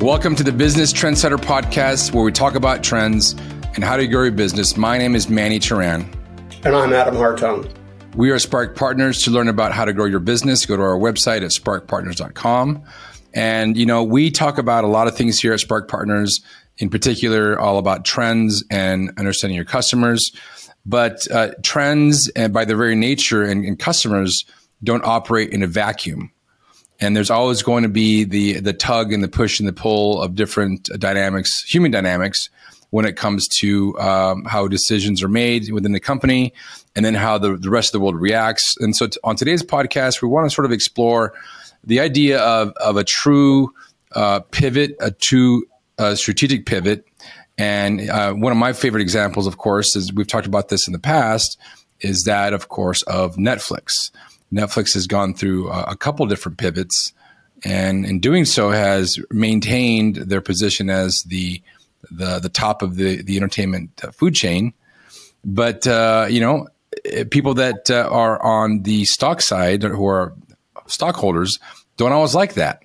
Welcome to the Business Trendsetter Podcast, where we talk about trends and how to grow your business. My name is Manny Turan. And I'm Adam Hartung. We are Spark Partners. To learn about how to grow your business, go to our website at sparkpartners.com. And, you know, we talk about a lot of things here at Spark Partners, in particular, all about trends and understanding your customers. But uh, trends, and by their very nature, and, and customers don't operate in a vacuum and there's always going to be the the tug and the push and the pull of different dynamics, human dynamics, when it comes to um, how decisions are made within the company, and then how the, the rest of the world reacts. And so, t- on today's podcast, we want to sort of explore the idea of of a true uh, pivot, a true uh, strategic pivot. And uh, one of my favorite examples, of course, is we've talked about this in the past, is that, of course, of Netflix. Netflix has gone through a, a couple different pivots, and in doing so, has maintained their position as the the the top of the the entertainment uh, food chain. But uh, you know, eh, people that uh, are on the stock side who are stockholders don't always like that.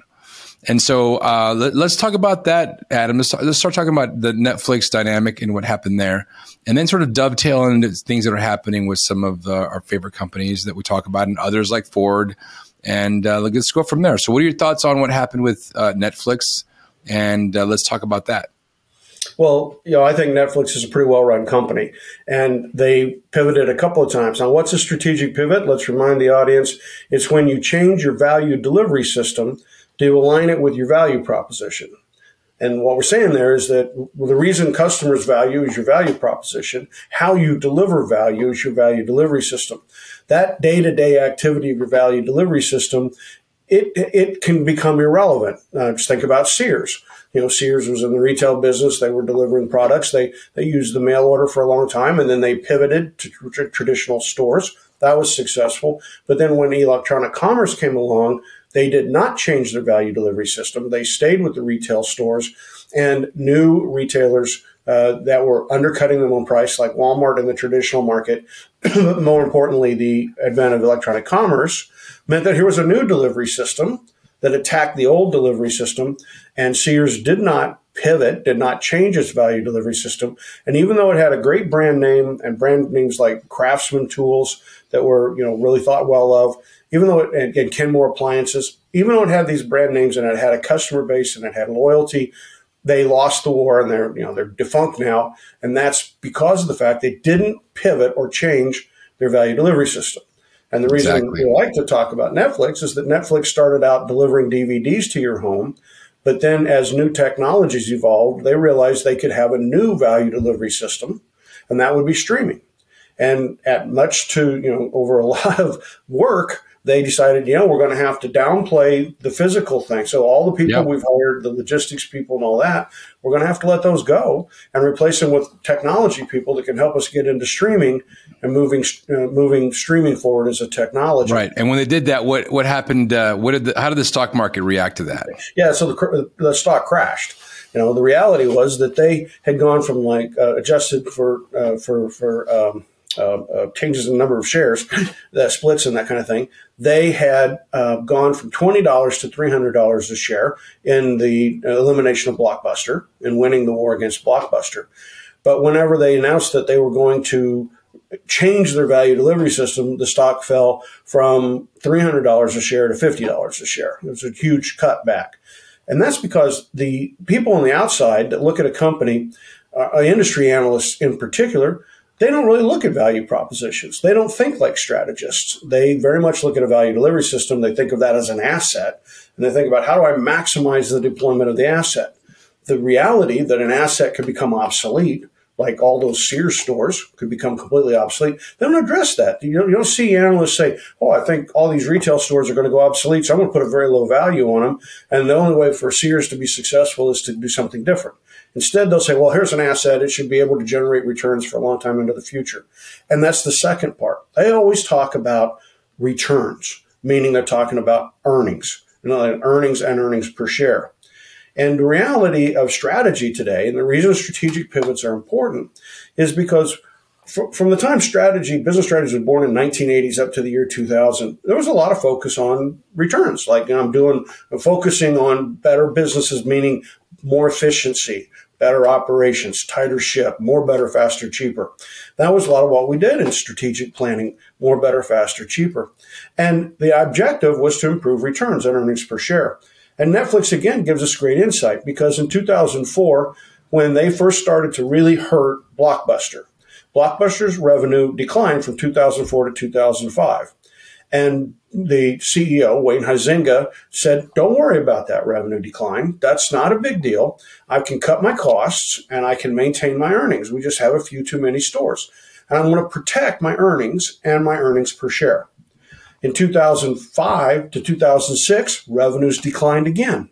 And so uh, let, us talk about that, Adam. Let's, let's, start talking about the Netflix dynamic and what happened there, and then sort of dovetail into things that are happening with some of uh, our favorite companies that we talk about and others like Ford. And uh, let's go from there. So, what are your thoughts on what happened with uh, Netflix? And uh, let's talk about that. Well, you know, I think Netflix is a pretty well run company and they pivoted a couple of times. Now, what's a strategic pivot? Let's remind the audience it's when you change your value delivery system to align it with your value proposition. And what we're saying there is that the reason customers value is your value proposition. How you deliver value is your value delivery system. That day to day activity of your value delivery system, it, it can become irrelevant. Uh, just think about Sears. You know, Sears was in the retail business. They were delivering products. They, they used the mail order for a long time and then they pivoted to tr- traditional stores. That was successful. But then when electronic commerce came along, they did not change their value delivery system. They stayed with the retail stores and new retailers uh, that were undercutting them on price, like Walmart in the traditional market. but more importantly, the advent of electronic commerce meant that here was a new delivery system that attacked the old delivery system. And Sears did not pivot, did not change its value delivery system. And even though it had a great brand name and brand names like Craftsman tools that were, you know, really thought well of, even though it, and, and Kenmore appliances, even though it had these brand names and it had a customer base and it had loyalty, they lost the war and they're, you know, they're defunct now. And that's because of the fact they didn't pivot or change their value delivery system. And the reason exactly. we like to talk about Netflix is that Netflix started out delivering DVDs to your home. But then as new technologies evolved, they realized they could have a new value delivery system, and that would be streaming. And at much to, you know, over a lot of work, they decided, you know, we're going to have to downplay the physical thing. So all the people yep. we've hired, the logistics people and all that, we're going to have to let those go and replace them with technology people that can help us get into streaming and moving uh, moving streaming forward as a technology. Right. And when they did that, what what happened? Uh, what did the, how did the stock market react to that? Yeah. So the the stock crashed. You know, the reality was that they had gone from like uh, adjusted for uh, for for um, uh, uh, changes in the number of shares, that splits and that kind of thing, they had uh, gone from twenty dollars to three hundred dollars a share in the elimination of Blockbuster and winning the war against Blockbuster. But whenever they announced that they were going to change their value delivery system, the stock fell from three hundred dollars a share to fifty dollars a share. It was a huge cutback, and that's because the people on the outside that look at a company, uh, industry analysts in particular they don't really look at value propositions. They don't think like strategists. They very much look at a value delivery system. They think of that as an asset and they think about how do I maximize the deployment of the asset? The reality that an asset could become obsolete, like all those Sears stores could become completely obsolete, they don't address that. You don't, you don't see analysts say, oh, I think all these retail stores are going to go obsolete, so I'm going to put a very low value on them. And the only way for Sears to be successful is to do something different. Instead, they'll say, well, here's an asset. It should be able to generate returns for a long time into the future. And that's the second part. They always talk about returns, meaning they're talking about earnings, you know, earnings and earnings per share. And the reality of strategy today, and the reason strategic pivots are important, is because from the time strategy, business strategy was born in 1980s up to the year 2000, there was a lot of focus on returns. Like you know, I'm doing, I'm focusing on better businesses, meaning more efficiency, better operations, tighter ship, more, better, faster, cheaper. That was a lot of what we did in strategic planning, more, better, faster, cheaper. And the objective was to improve returns and earnings per share. And Netflix again gives us great insight because in 2004, when they first started to really hurt Blockbuster, Blockbuster's revenue declined from 2004 to 2005. And the CEO, Wayne Huizenga, said, Don't worry about that revenue decline. That's not a big deal. I can cut my costs and I can maintain my earnings. We just have a few too many stores. And I'm going to protect my earnings and my earnings per share. In 2005 to 2006, revenues declined again.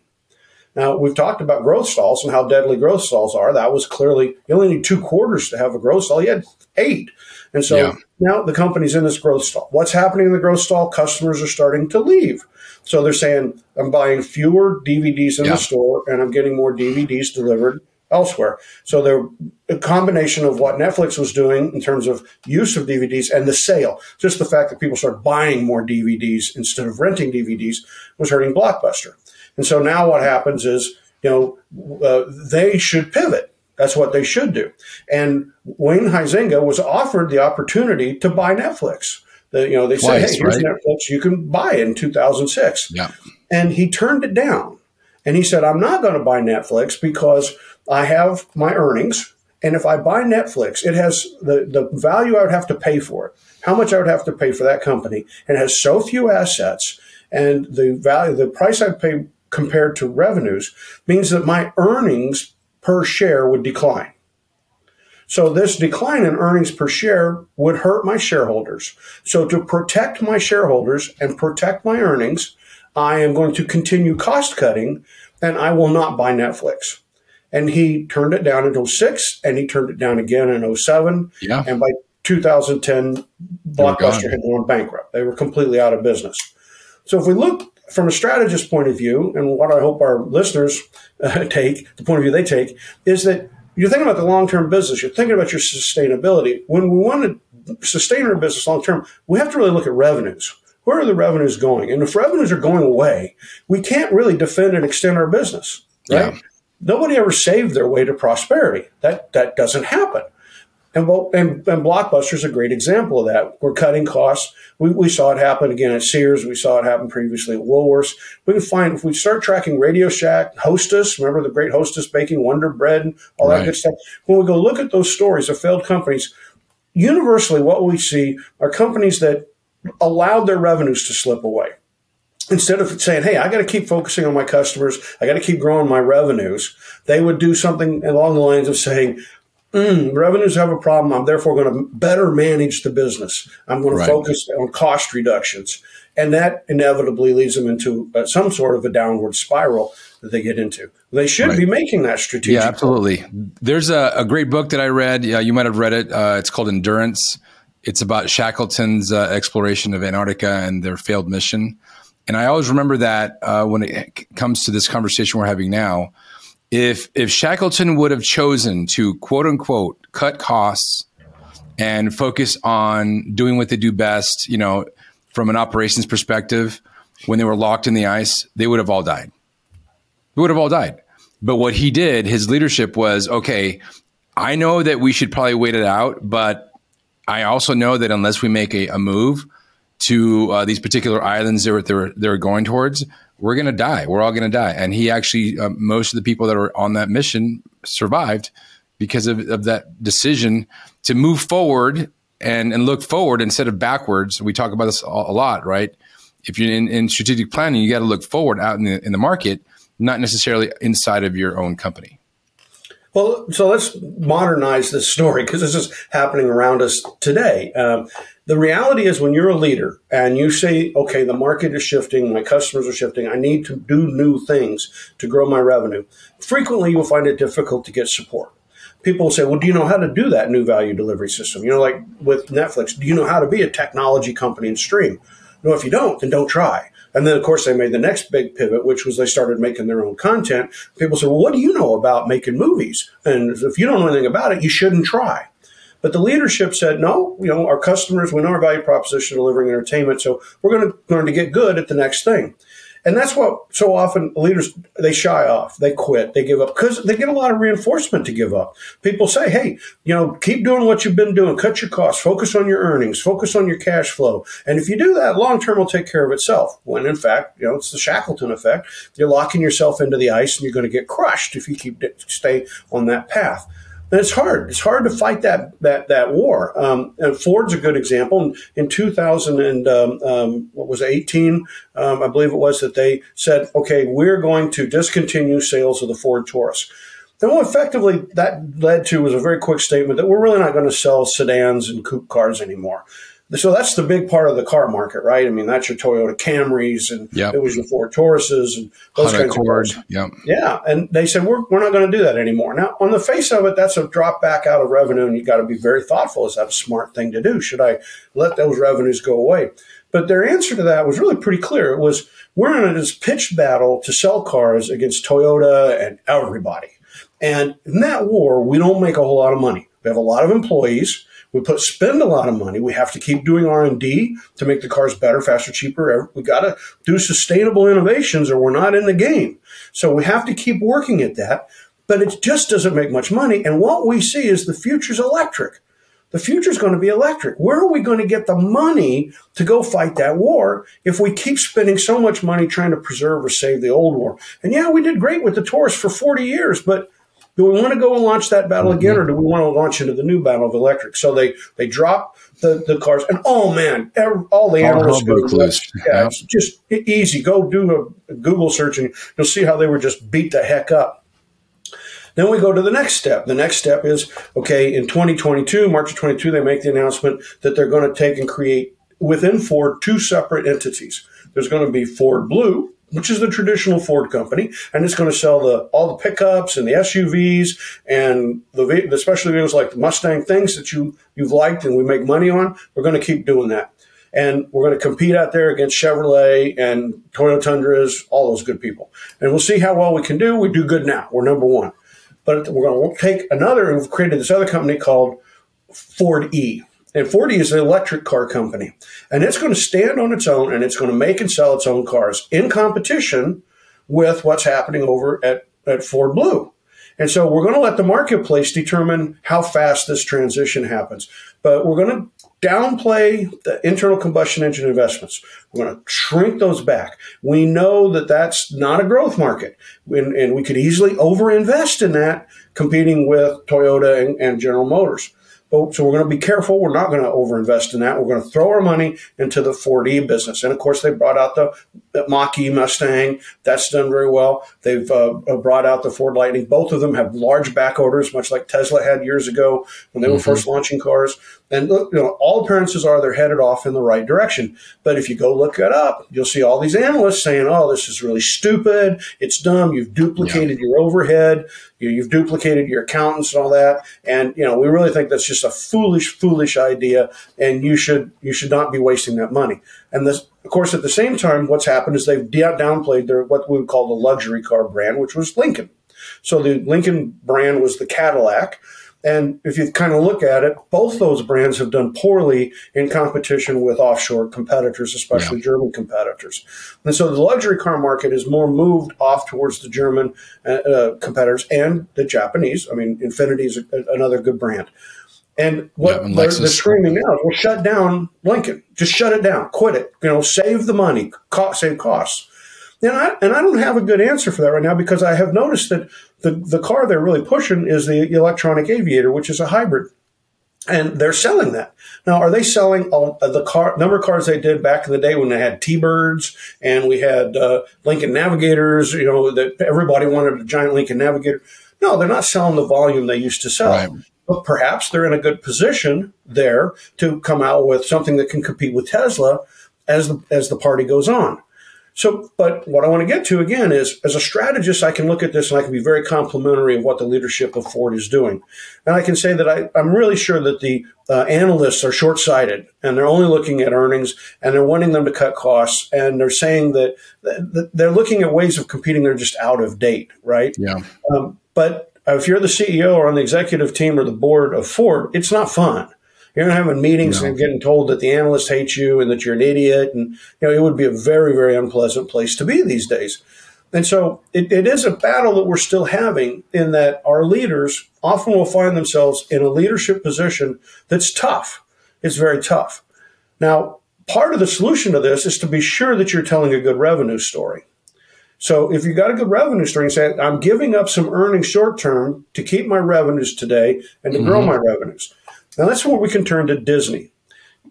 Now, we've talked about growth stalls and how deadly growth stalls are. That was clearly, you only need two quarters to have a growth stall. You had eight. And so yeah. now the company's in this growth stall. What's happening in the growth stall? Customers are starting to leave. So they're saying, I'm buying fewer DVDs in yeah. the store and I'm getting more DVDs delivered elsewhere. So they're a combination of what Netflix was doing in terms of use of DVDs and the sale. Just the fact that people start buying more DVDs instead of renting DVDs was hurting Blockbuster. And so now what happens is, you know, uh, they should pivot. That's what they should do. And Wayne Huizenga was offered the opportunity to buy Netflix. The, you know, they Twice, said, "Hey, here's right? Netflix. You can buy it in 2006." Yeah. And he turned it down. And he said, "I'm not going to buy Netflix because I have my earnings, and if I buy Netflix, it has the the value I would have to pay for it, how much I would have to pay for that company, and it has so few assets, and the value, the price I pay compared to revenues means that my earnings per share would decline. So this decline in earnings per share would hurt my shareholders. So to protect my shareholders and protect my earnings, I am going to continue cost cutting and I will not buy Netflix. And he turned it down in 06 and he turned it down again in 07. Yeah. And by 2010, Blockbuster had gone bankrupt. They were completely out of business. So if we look from a strategist point of view, and what I hope our listeners uh, take, the point of view they take, is that you're thinking about the long term business, you're thinking about your sustainability. When we want to sustain our business long term, we have to really look at revenues. Where are the revenues going? And if revenues are going away, we can't really defend and extend our business, right? Yeah. Nobody ever saved their way to prosperity. That that doesn't happen. And, and, and Blockbuster is a great example of that. We're cutting costs. We, we saw it happen again at Sears. We saw it happen previously at Woolworths. We can find, if we start tracking Radio Shack, Hostess, remember the great Hostess baking, Wonder Bread, all right. that good stuff. When we go look at those stories of failed companies, universally what we see are companies that allowed their revenues to slip away instead of saying, Hey, I got to keep focusing on my customers. I got to keep growing my revenues. They would do something along the lines of saying, mm, revenues have a problem. I'm therefore going to better manage the business. I'm going right. to focus on cost reductions. And that inevitably leads them into uh, some sort of a downward spiral that they get into. They should right. be making that strategic. Yeah, absolutely. There's a, a, great book that I read. Yeah, you might have read it. Uh, it's called Endurance. It's about Shackleton's uh, exploration of Antarctica and their failed mission. And I always remember that uh, when it comes to this conversation we're having now if if Shackleton would have chosen to quote unquote cut costs and focus on doing what they do best, you know, from an operations perspective, when they were locked in the ice, they would have all died. They would have all died. But what he did, his leadership was okay. I know that we should probably wait it out, but I also know that unless we make a, a move to uh, these particular islands they're, they're, they're going towards, we're going to die. We're all going to die. And he actually, uh, most of the people that are on that mission survived because of, of that decision to move forward and, and look forward instead of backwards. We talk about this a, a lot, right? If you're in, in strategic planning, you got to look forward out in the, in the market, not necessarily inside of your own company. Well, so let's modernize this story because this is happening around us today. Um, the reality is when you're a leader and you say, okay, the market is shifting, my customers are shifting, I need to do new things to grow my revenue. Frequently, you'll find it difficult to get support. People will say, well, do you know how to do that new value delivery system? You know, like with Netflix, do you know how to be a technology company and stream? No, if you don't, then don't try. And then, of course, they made the next big pivot, which was they started making their own content. People said, well, what do you know about making movies? And if you don't know anything about it, you shouldn't try. But the leadership said, no, you know, our customers, we know our value proposition delivering entertainment, so we're going to learn to get good at the next thing. And that's what so often leaders they shy off, they quit, they give up because they get a lot of reinforcement to give up. People say, "Hey, you know, keep doing what you've been doing, cut your costs, focus on your earnings, focus on your cash flow." And if you do that, long term will take care of itself. When in fact, you know, it's the Shackleton effect. You're locking yourself into the ice and you're going to get crushed if you keep stay on that path. And it's hard. It's hard to fight that that that war. Um, and Ford's a good example. In, in 2000 and um, um, what was it, 18, um, I believe it was that they said, okay, we're going to discontinue sales of the Ford Taurus. And what effectively that led to was a very quick statement that we're really not going to sell sedans and coupe cars anymore. So that's the big part of the car market, right? I mean, that's your Toyota Camrys and yep. it was your Ford Tauruses and those Honda kinds Accord. of cars. Yep. Yeah. And they said, we're, we're not going to do that anymore. Now, on the face of it, that's a drop back out of revenue and you got to be very thoughtful. Is that a smart thing to do? Should I let those revenues go away? But their answer to that was really pretty clear. It was, we're in this pitched battle to sell cars against Toyota and everybody. And in that war, we don't make a whole lot of money. We have a lot of employees we put spend a lot of money. We have to keep doing R and D to make the cars better, faster, cheaper. We got to do sustainable innovations, or we're not in the game. So we have to keep working at that. But it just doesn't make much money. And what we see is the future's electric. The future's going to be electric. Where are we going to get the money to go fight that war if we keep spending so much money trying to preserve or save the old war? And yeah, we did great with the Taurus for 40 years, but do we want to go and launch that battle again, or do we want to launch into the new battle of electric? So they they drop the, the cars, and oh man, all the analysts go, yeah, it's just easy. Go do a Google search, and you'll see how they were just beat the heck up. Then we go to the next step. The next step is okay. In 2022, March of 22, they make the announcement that they're going to take and create within Ford two separate entities. There's going to be Ford Blue, which is the traditional Ford company, and it's going to sell the all the pickups and the SUVs and the, the specialty vehicles like the Mustang things that you you've liked and we make money on. We're going to keep doing that, and we're going to compete out there against Chevrolet and Toyota Tundras, all those good people, and we'll see how well we can do. We do good now. We're number one, but we're going to take another we've created this other company called Ford E and Ford is an electric car company, and it's going to stand on its own and it's going to make and sell its own cars in competition with what's happening over at, at Ford Blue. And so we're going to let the marketplace determine how fast this transition happens. But we're going to downplay the internal combustion engine investments. We're going to shrink those back. We know that that's not a growth market, and, and we could easily overinvest in that, competing with Toyota and, and General Motors. So we're going to be careful. We're not going to overinvest in that. We're going to throw our money into the Ford E business. And of course, they brought out the, the Mach E Mustang. That's done very well. They've uh, uh, brought out the Ford Lightning. Both of them have large back orders, much like Tesla had years ago when they mm-hmm. were first launching cars. And look, you know, all appearances are they're headed off in the right direction. But if you go look it up, you'll see all these analysts saying, "Oh, this is really stupid. It's dumb. You've duplicated yeah. your overhead. You, have duplicated your accountants and all that." And you know, we really think that's just a foolish, foolish idea, and you should you should not be wasting that money. And this, of course, at the same time, what's happened is they've downplayed their what we would call the luxury car brand, which was Lincoln. So the Lincoln brand was the Cadillac and if you kind of look at it, both those brands have done poorly in competition with offshore competitors, especially yeah. German competitors. And so the luxury car market is more moved off towards the German uh, uh competitors and the Japanese. I mean, Infiniti is a, another good brand. And what yeah, and they're, they're, screaming now is, well, shut down Lincoln. Just shut it down. Quit it. You know, save the money, cost, save costs. And I, and I don't have a good answer for that right now because I have noticed that the, the car they're really pushing is the electronic aviator, which is a hybrid. And they're selling that. Now, are they selling all the car number of cars they did back in the day when they had T-Birds and we had uh, Lincoln Navigators, you know, that everybody wanted a giant Lincoln Navigator? No, they're not selling the volume they used to sell. Right. But perhaps they're in a good position there to come out with something that can compete with Tesla as the, as the party goes on. So, but what I want to get to again is as a strategist, I can look at this and I can be very complimentary of what the leadership of Ford is doing. And I can say that I, am really sure that the uh, analysts are short sighted and they're only looking at earnings and they're wanting them to cut costs. And they're saying that, that they're looking at ways of competing that are just out of date, right? Yeah. Um, but if you're the CEO or on the executive team or the board of Ford, it's not fun. You're not having meetings no. and getting told that the analysts hate you and that you're an idiot. And, you know, it would be a very, very unpleasant place to be these days. And so it, it is a battle that we're still having in that our leaders often will find themselves in a leadership position that's tough. It's very tough. Now, part of the solution to this is to be sure that you're telling a good revenue story. So if you got a good revenue story say, I'm giving up some earnings short term to keep my revenues today and to mm-hmm. grow my revenues. Now that's where we can turn to Disney.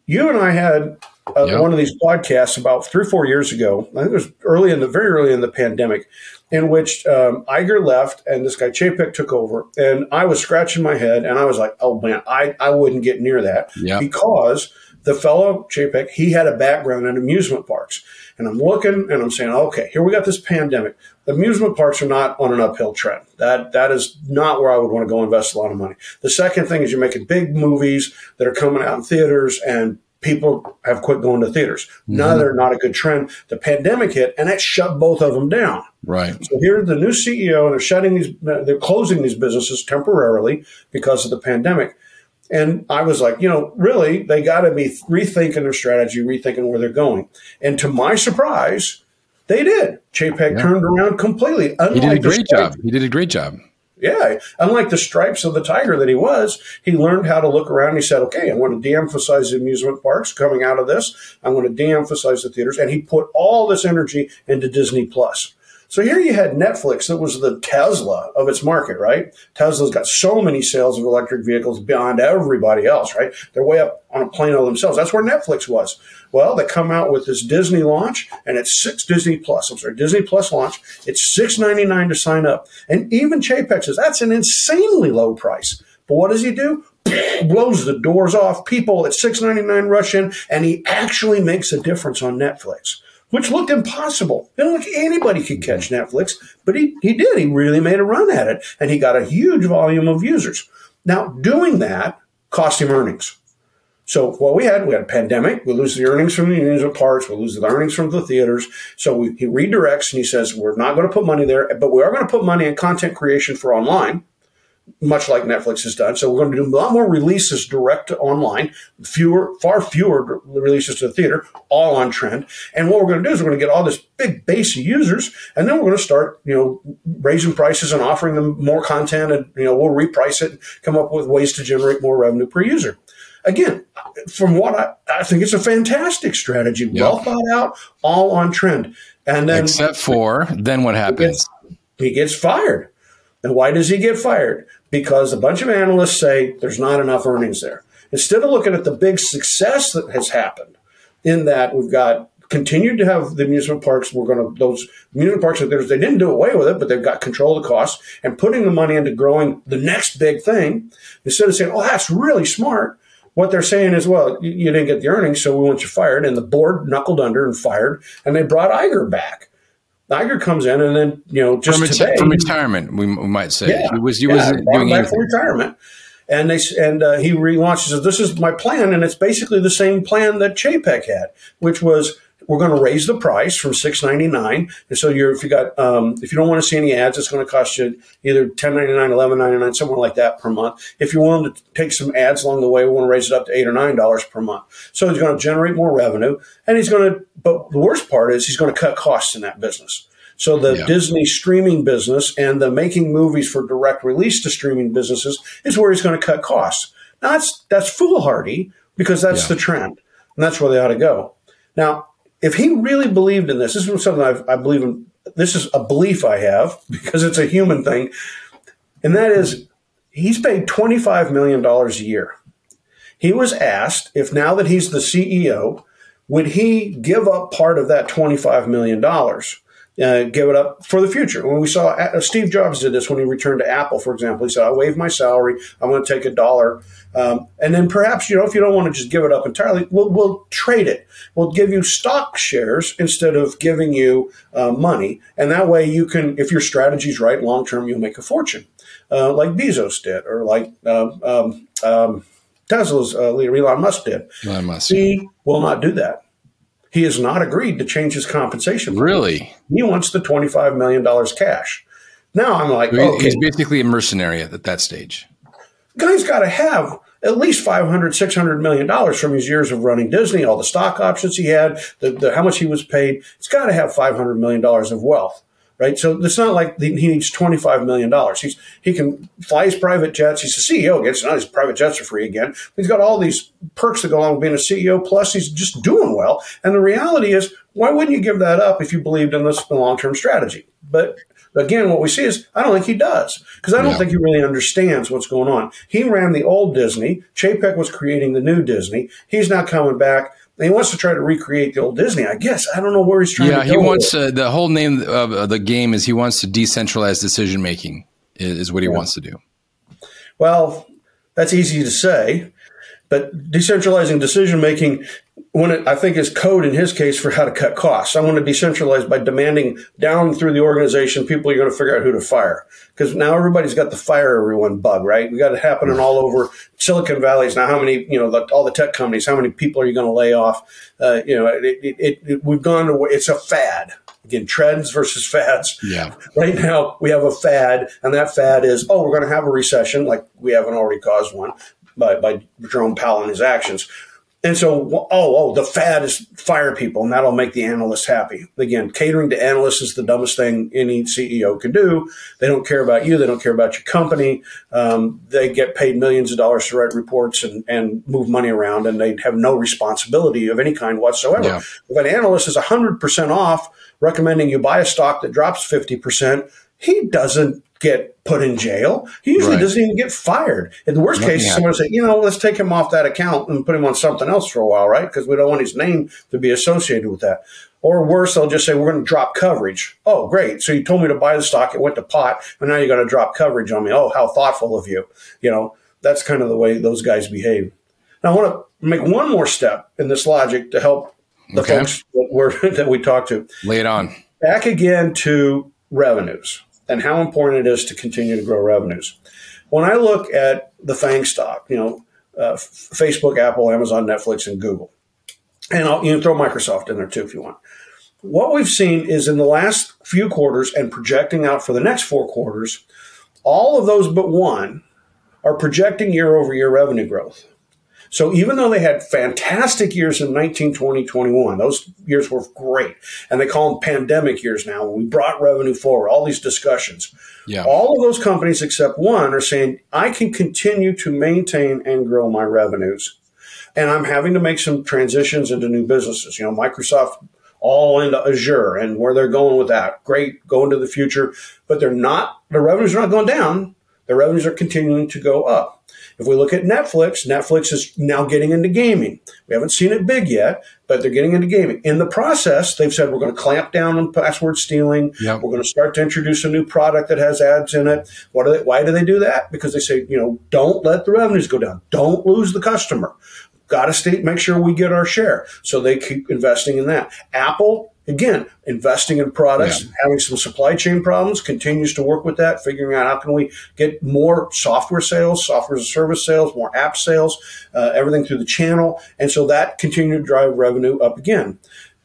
You and I had uh, yep. one of these podcasts about three or four years ago. I think it was early in the very early in the pandemic, in which um, Iger left and this guy Chapek took over, and I was scratching my head and I was like, "Oh man, I I wouldn't get near that yep. because the fellow Chapek he had a background in amusement parks." And I'm looking and I'm saying, okay, here we got this pandemic. The amusement parks are not on an uphill trend. That that is not where I would want to go invest a lot of money. The second thing is you're making big movies that are coming out in theaters and people have quit going to theaters. Mm-hmm. Now they're not a good trend. The pandemic hit and that shut both of them down. Right. So here the new CEO and they're shutting these, they're closing these businesses temporarily because of the pandemic. And I was like, you know, really, they got to be rethinking their strategy, rethinking where they're going. And to my surprise, they did. Chapek yeah. turned around completely. Unlike he did a great job. He did a great job. Yeah. Unlike the stripes of the tiger that he was, he learned how to look around. He said, okay, I'm going to de emphasize the amusement parks coming out of this. I'm going to de emphasize the theaters. And he put all this energy into Disney Plus. So here you had Netflix that was the Tesla of its market, right? Tesla's got so many sales of electric vehicles beyond everybody else, right? They're way up on a plane of themselves. That's where Netflix was. Well, they come out with this Disney launch and it's six Disney Plus. I'm sorry, Disney Plus launch. It's six ninety nine to sign up. And even Chapek says that's an insanely low price. But what does he do? Blows the doors off. People at six ninety nine rush in, and he actually makes a difference on Netflix which looked impossible. It looked like anybody could catch Netflix, but he, he did. He really made a run at it, and he got a huge volume of users. Now, doing that cost him earnings. So what we had, we had a pandemic. We lose the earnings from the amusement parks. We lose the earnings from the theaters. So we, he redirects and he says, we're not going to put money there, but we are going to put money in content creation for online much like Netflix has done. So we're going to do a lot more releases direct to online, fewer, far fewer releases to the theater, all on trend. And what we're going to do is we're going to get all this big base of users, and then we're going to start, you know, raising prices and offering them more content, and you know, we'll reprice it, and come up with ways to generate more revenue per user. Again, from what I, I think it's a fantastic strategy, yep. well thought out, all on trend. And then, except for then what happens? He gets, he gets fired. And why does he get fired? Because a bunch of analysts say there's not enough earnings there. Instead of looking at the big success that has happened, in that we've got continued to have the amusement parks. We're going to those amusement parks. They didn't do away with it, but they've got control of the costs and putting the money into growing the next big thing. Instead of saying, "Oh, that's really smart," what they're saying is, "Well, you, you didn't get the earnings, so we want you fired." And the board knuckled under and fired, and they brought Iger back. Iger comes in, and then you know just from, today, from retirement, we, might say. Yeah, he was he yeah, wasn't doing back from retirement, and they and uh, he relaunches. This is my plan, and it's basically the same plan that Chapek had, which was we're going to raise the price from six ninety nine, and so you're if you got um, if you don't want to see any ads, it's going to cost you either ten ninety nine, eleven ninety nine, somewhere like that per month. If you're willing to take some ads along the way, we want to raise it up to eight or nine dollars per month. So he's going to generate more revenue, and he's going to. But the worst part is he's going to cut costs in that business. So the yeah. Disney streaming business and the making movies for direct release to streaming businesses is where he's going to cut costs. Now that's that's foolhardy because that's yeah. the trend, and that's where they ought to go. Now, if he really believed in this, this is something I've, I believe in. This is a belief I have because it's a human thing, and that is he's paid twenty five million dollars a year. He was asked if now that he's the CEO, would he give up part of that twenty five million dollars? Uh, give it up for the future. When we saw uh, Steve Jobs did this when he returned to Apple, for example, he said, "I waive my salary. I'm going to take a dollar, um, and then perhaps you know if you don't want to just give it up entirely, we'll, we'll trade it. We'll give you stock shares instead of giving you uh, money, and that way you can, if your strategy's right, long term, you'll make a fortune, uh, like Bezos did, or like." Um, um, um Tesla's uh, leader Elon Musk did. Elon Musk. He will not do that he has not agreed to change his compensation. Really? He wants the $25 million cash. Now I'm like, so okay. he's basically a mercenary at that stage. Guy's got to have at least 500, 600 million dollars from his years of running Disney, all the stock options he had, the, the how much he was paid. It's got to have 500 million dollars of wealth right? So it's not like he needs twenty five million dollars. He's he can fly his private jets. He's the CEO again, so now his private jets are free again. He's got all these perks that go along with being a CEO. Plus, he's just doing well. And the reality is, why wouldn't you give that up if you believed in this long term strategy? But again, what we see is I don't think he does because I don't yeah. think he really understands what's going on. He ran the old Disney. Chapek was creating the new Disney. He's now coming back he wants to try to recreate the old Disney. I guess I don't know where he's trying. Yeah, he wants uh, the whole name of the game is he wants to decentralize decision making is, is, what he yeah. wants to do. Well, that's easy to say, but decentralizing decision making when it, I think is code in his case for how to cut costs. I want to decentralize by demanding down through the organization people are going to figure out who to fire because now everybody's got the fire everyone bug, right? We got it happening all over Silicon Valley. Now, how many you know the, all the tech companies? How many people are you going to lay off? Uh, you know, it, it, it, we've gone to it's a fad. Again, trends versus fads. Yeah. Right now, we have a fad, and that fad is, oh, we're going to have a recession, like we haven't already caused one by, by Jerome Powell and his actions and so, oh, oh, the fad is fire people, and that'll make the analysts happy. Again, catering to analysts is the dumbest thing any CEO can do. They don't care about you. They don't care about your company. Um, they get paid millions of dollars to write reports and, and move money around, and they have no responsibility of any kind whatsoever. Yeah. If an analyst is 100% off recommending you buy a stock that drops 50%, he doesn't get put in jail. He usually right. doesn't even get fired. In the worst Nothing case, someone say, you know, let's take him off that account and put him on something else for a while, right? Because we don't want his name to be associated with that. Or worse, they'll just say, we're going to drop coverage. Oh, great. So you told me to buy the stock. It went to pot. And now you're going to drop coverage on me. Oh, how thoughtful of you. You know, that's kind of the way those guys behave. Now, I want to make one more step in this logic to help the okay. folks that, that we talked to. Lay it on. Back again to revenues and how important it is to continue to grow revenues. When I look at the FANG stock, you know, uh, Facebook, Apple, Amazon, Netflix, and Google, and I'll you know, throw Microsoft in there too if you want. What we've seen is in the last few quarters and projecting out for the next four quarters, all of those but one are projecting year over year revenue growth. So even though they had fantastic years in 19, 20, 21, those years were great. And they call them pandemic years now. We brought revenue forward, all these discussions. Yeah. All of those companies except one are saying, I can continue to maintain and grow my revenues. And I'm having to make some transitions into new businesses. You know, Microsoft all into Azure and where they're going with that. Great, go into the future, but they're not, the revenues are not going down. Their revenues are continuing to go up. If we look at Netflix, Netflix is now getting into gaming. We haven't seen it big yet, but they're getting into gaming. In the process, they've said we're going to clamp down on password stealing. Yep. We're going to start to introduce a new product that has ads in it. What they, why do they do that? Because they say, you know, don't let the revenues go down. Don't lose the customer. Got to stay, make sure we get our share. So they keep investing in that. Apple again, investing in products, yeah. having some supply chain problems, continues to work with that, figuring out how can we get more software sales, software as a service sales, more app sales, uh, everything through the channel. And so that continued to drive revenue up again.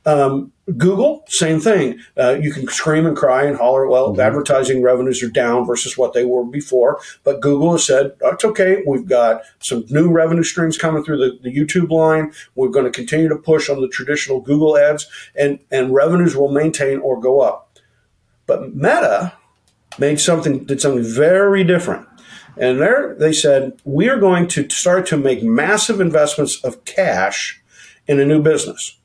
Um, Google, same thing. Uh, you can scream and cry and holler. Well, mm-hmm. advertising revenues are down versus what they were before. But Google has said, that's okay. We've got some new revenue streams coming through the, the YouTube line. We're going to continue to push on the traditional Google ads, and, and revenues will maintain or go up. But Meta made something, did something very different. And there they said, we are going to start to make massive investments of cash in a new business.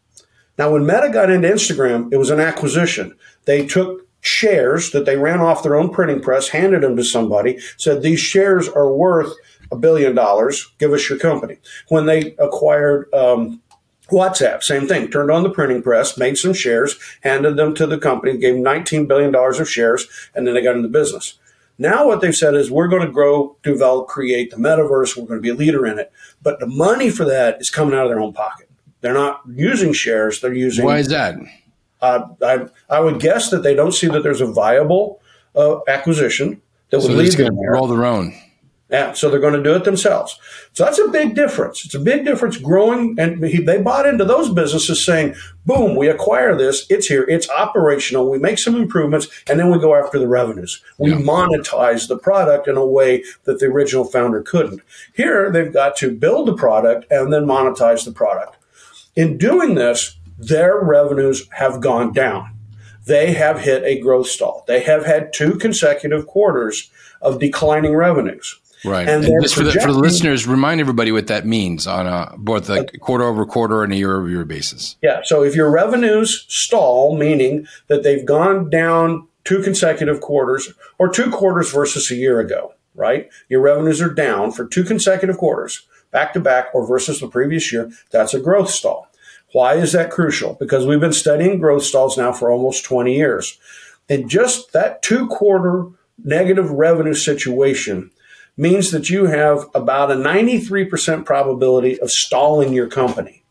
Now, when Meta got into Instagram, it was an acquisition. They took shares that they ran off their own printing press, handed them to somebody, said these shares are worth a billion dollars. Give us your company. When they acquired um, WhatsApp, same thing. Turned on the printing press, made some shares, handed them to the company, gave $19 billion of shares, and then they got into business. Now, what they've said is we're going to grow, develop, create the metaverse. We're going to be a leader in it. But the money for that is coming out of their own pocket. They're not using shares. They're using. Why is that? Uh, I I would guess that they don't see that there's a viable uh, acquisition that would so lead them there. roll their own. Yeah, so they're going to do it themselves. So that's a big difference. It's a big difference growing, and he, they bought into those businesses saying, boom, we acquire this, it's here, it's operational, we make some improvements, and then we go after the revenues. We yeah. monetize the product in a way that the original founder couldn't. Here, they've got to build the product and then monetize the product. In doing this, their revenues have gone down. They have hit a growth stall. They have had two consecutive quarters of declining revenues. Right. And, and just for the, for the listeners, remind everybody what that means on a, both a quarter over quarter and a year over year basis. Yeah. So if your revenues stall, meaning that they've gone down two consecutive quarters or two quarters versus a year ago, right? Your revenues are down for two consecutive quarters, back to back or versus the previous year. That's a growth stall. Why is that crucial? Because we've been studying growth stalls now for almost 20 years. And just that two quarter negative revenue situation means that you have about a 93% probability of stalling your company.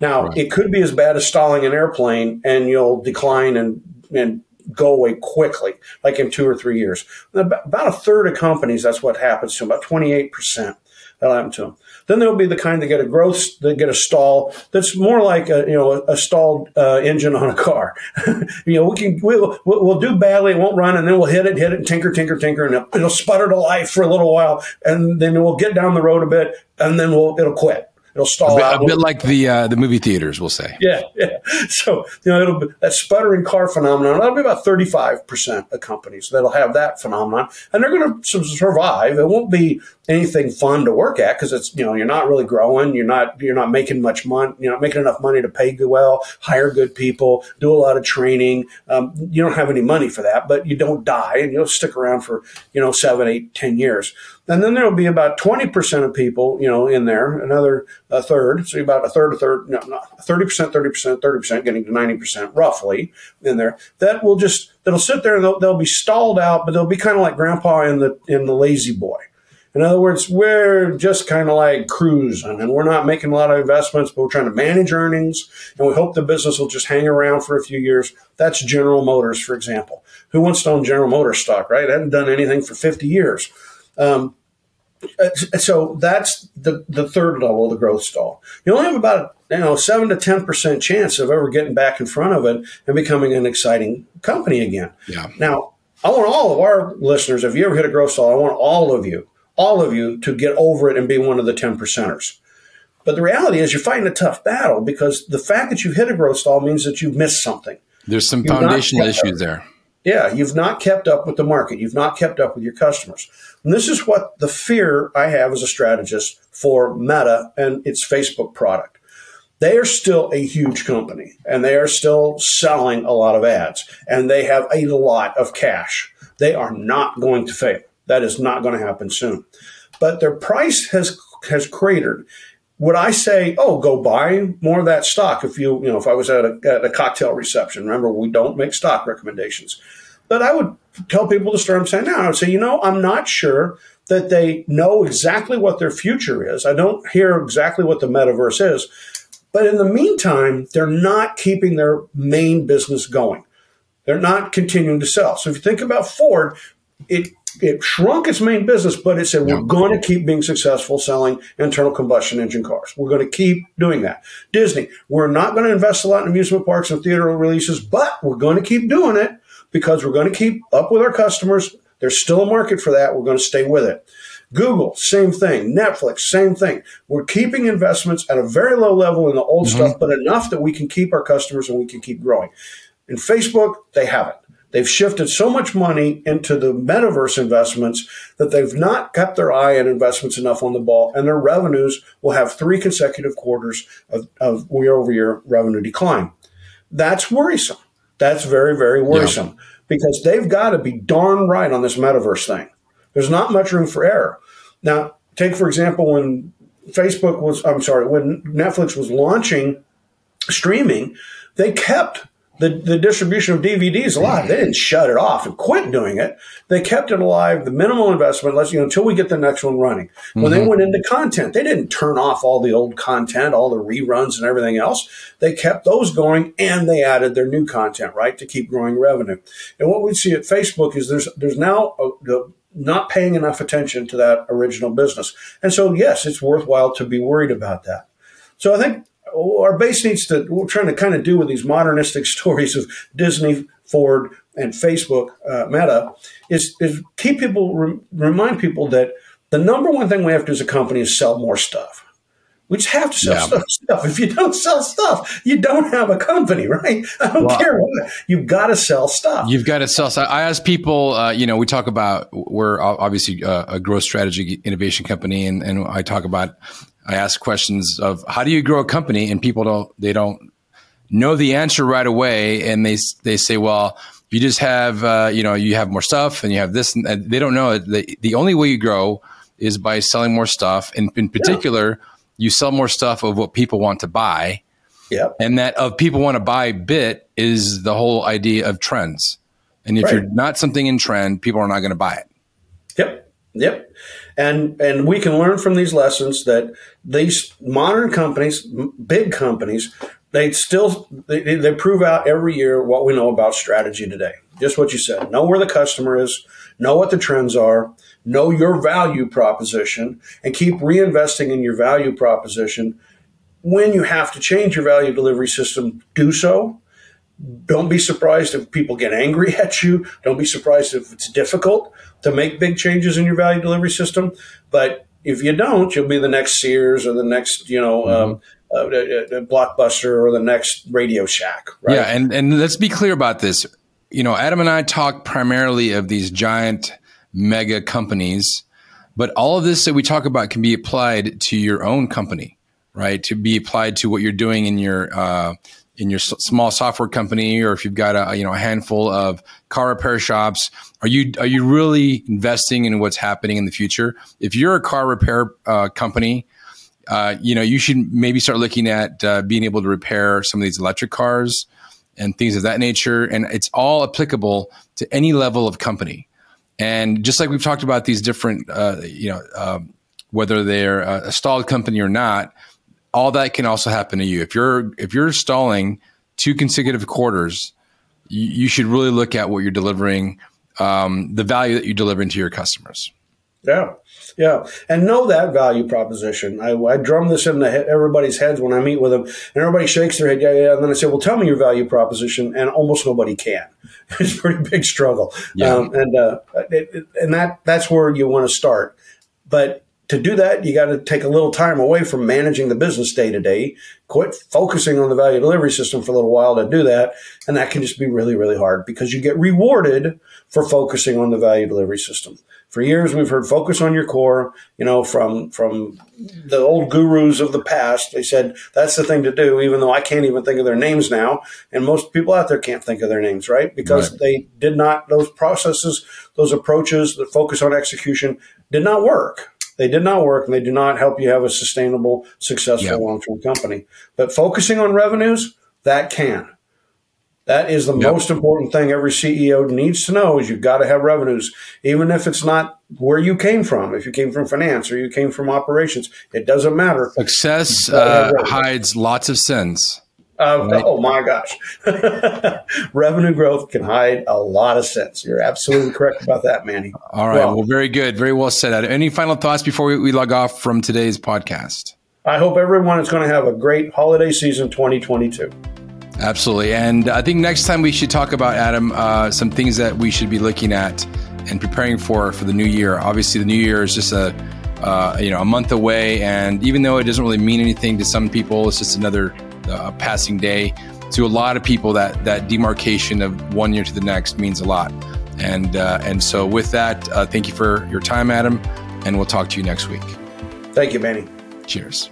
Now, right. it could be as bad as stalling an airplane and you'll decline and, and go away quickly, like in two or three years. About a third of companies, that's what happens to them, about 28% that'll happen to them. Then there'll be the kind that get a growth, that get a stall that's more like a you know a, stalled uh, engine on a car. you know we can we'll, we'll do badly, it won't run, and then we'll hit it, hit it, tinker, tinker, tinker, and it'll, it'll sputter to life for a little while, and then we'll get down the road a bit, and then we'll it'll quit. It'll stall a bit, out. A bit like the uh, the movie theaters, we'll say. Yeah, yeah. So you know, it'll be, that sputtering car phenomenon. That'll be about thirty five percent of companies that'll have that phenomenon, and they're going to survive. It won't be anything fun to work at because it's you know you're not really growing. You're not you're not making much money. You're not making enough money to pay well, hire good people, do a lot of training. Um, you don't have any money for that, but you don't die, and you'll stick around for you know seven, eight, ten years. And then there'll be about 20% of people, you know, in there, another a third. So about a third, a third, no, not 30%, 30%, 30%, getting to 90% roughly in there. That will just, that'll sit there and they'll, they'll be stalled out, but they'll be kind of like grandpa in the, in the La-Z-Boy. In other words, we're just kind of like cruising and we're not making a lot of investments, but we're trying to manage earnings and we hope the business will just hang around for a few years. That's General Motors, for example. Who wants to own General Motors stock, right? They haven't done anything for 50 years. Um, uh, so that's the, the third level of the growth stall. You only have about you know seven to ten percent chance of ever getting back in front of it and becoming an exciting company again. Yeah. Now, I want all of our listeners, if you ever hit a growth stall, I want all of you, all of you, to get over it and be one of the ten percenters. But the reality is, you're fighting a tough battle because the fact that you hit a growth stall means that you've missed something. There's some You're foundational issues there. Yeah, you've not kept up with the market. You've not kept up with your customers. And this is what the fear I have as a strategist for Meta and its Facebook product. They are still a huge company and they are still selling a lot of ads and they have a lot of cash. They are not going to fail. That is not going to happen soon. But their price has has cratered would I say, oh, go buy more of that stock if you, you know, if I was at a, at a cocktail reception? Remember, we don't make stock recommendations. But I would tell people to start saying now, I would say, you know, I'm not sure that they know exactly what their future is. I don't hear exactly what the metaverse is. But in the meantime, they're not keeping their main business going. They're not continuing to sell. So if you think about Ford, it it shrunk its main business, but it said, we're going to keep being successful selling internal combustion engine cars. We're going to keep doing that. Disney, we're not going to invest a lot in amusement parks and theater releases, but we're going to keep doing it because we're going to keep up with our customers. There's still a market for that. We're going to stay with it. Google, same thing. Netflix, same thing. We're keeping investments at a very low level in the old mm-hmm. stuff, but enough that we can keep our customers and we can keep growing. In Facebook, they haven't. They've shifted so much money into the metaverse investments that they've not kept their eye on investments enough on the ball, and their revenues will have three consecutive quarters of, of year over year revenue decline. That's worrisome. That's very, very worrisome yeah. because they've got to be darn right on this metaverse thing. There's not much room for error. Now, take for example when Facebook was, I'm sorry, when Netflix was launching streaming, they kept the, the distribution of DVDs alive. They didn't shut it off and quit doing it. They kept it alive, the minimal investment, let's, you know, until we get the next one running. When mm-hmm. they went into content, they didn't turn off all the old content, all the reruns and everything else. They kept those going and they added their new content, right, to keep growing revenue. And what we see at Facebook is there's, there's now a, the not paying enough attention to that original business. And so, yes, it's worthwhile to be worried about that. So I think our base needs to, we're trying to kind of do with these modernistic stories of Disney, Ford, and Facebook, uh, Meta, is, is keep people, re- remind people that the number one thing we have to do as a company is sell more stuff. We just have to sell yeah. stuff, stuff. If you don't sell stuff, you don't have a company, right? I don't care what. You've got to sell stuff. You've got to sell stuff. I ask people, uh, you know, we talk about, we're obviously a, a growth strategy innovation company. And, and I talk about, I ask questions of how do you grow a company? And people don't, they don't know the answer right away. And they, they say, well, you just have, uh, you know, you have more stuff and you have this. And they don't know the, the only way you grow is by selling more stuff. And in particular, yeah you sell more stuff of what people want to buy. Yep. And that of people want to buy bit is the whole idea of trends. And if right. you're not something in trend, people are not going to buy it. Yep. Yep. And and we can learn from these lessons that these modern companies, big companies, they still they, they prove out every year what we know about strategy today. Just what you said. Know where the customer is, know what the trends are, know your value proposition, and keep reinvesting in your value proposition. When you have to change your value delivery system, do so. Don't be surprised if people get angry at you. Don't be surprised if it's difficult to make big changes in your value delivery system. But if you don't, you'll be the next Sears or the next, you know, mm-hmm. um, uh, uh, uh, Blockbuster or the next Radio Shack. Right? Yeah, and and let's be clear about this. You know, Adam and I talk primarily of these giant mega companies. But all of this that we talk about can be applied to your own company, right? To be applied to what you're doing in your uh, in your small software company, or if you've got a you know a handful of car repair shops. Are you are you really investing in what's happening in the future? If you're a car repair uh, company, uh, you know you should maybe start looking at uh, being able to repair some of these electric cars and things of that nature. And it's all applicable to any level of company. And just like we've talked about these different, uh, you know, um, whether they're a stalled company or not, all that can also happen to you. If you're if you're stalling two consecutive quarters, you, you should really look at what you're delivering, um, the value that you're delivering to your customers. Yeah, yeah, and know that value proposition. I, I drum this in he- everybody's heads when I meet with them, and everybody shakes their head, yeah, yeah. And then I say, "Well, tell me your value proposition," and almost nobody can. it's a pretty big struggle, yeah. Um, and uh, it, and that that's where you want to start. But to do that, you got to take a little time away from managing the business day to day. Quit focusing on the value delivery system for a little while to do that, and that can just be really, really hard because you get rewarded for focusing on the value delivery system for years we've heard focus on your core you know from from the old gurus of the past they said that's the thing to do even though i can't even think of their names now and most people out there can't think of their names right because right. they did not those processes those approaches that focus on execution did not work they did not work and they do not help you have a sustainable successful yep. long-term company but focusing on revenues that can that is the yep. most important thing every CEO needs to know is you've got to have revenues, even if it's not where you came from. If you came from finance or you came from operations, it doesn't matter. Success uh, hides lots of sins. Uh, right? Oh my gosh. Revenue growth can hide a lot of sense. You're absolutely correct about that, Manny. All right. Well, well very good. Very well said. Any final thoughts before we, we log off from today's podcast? I hope everyone is going to have a great holiday season 2022. Absolutely. And I think next time we should talk about, Adam, uh, some things that we should be looking at and preparing for for the new year. Obviously, the new year is just a uh, you know a month away, and even though it doesn't really mean anything to some people, it's just another uh, passing day. To a lot of people, that that demarcation of one year to the next means a lot. And uh, and so with that, uh, thank you for your time, Adam, and we'll talk to you next week. Thank you, Manny. Cheers.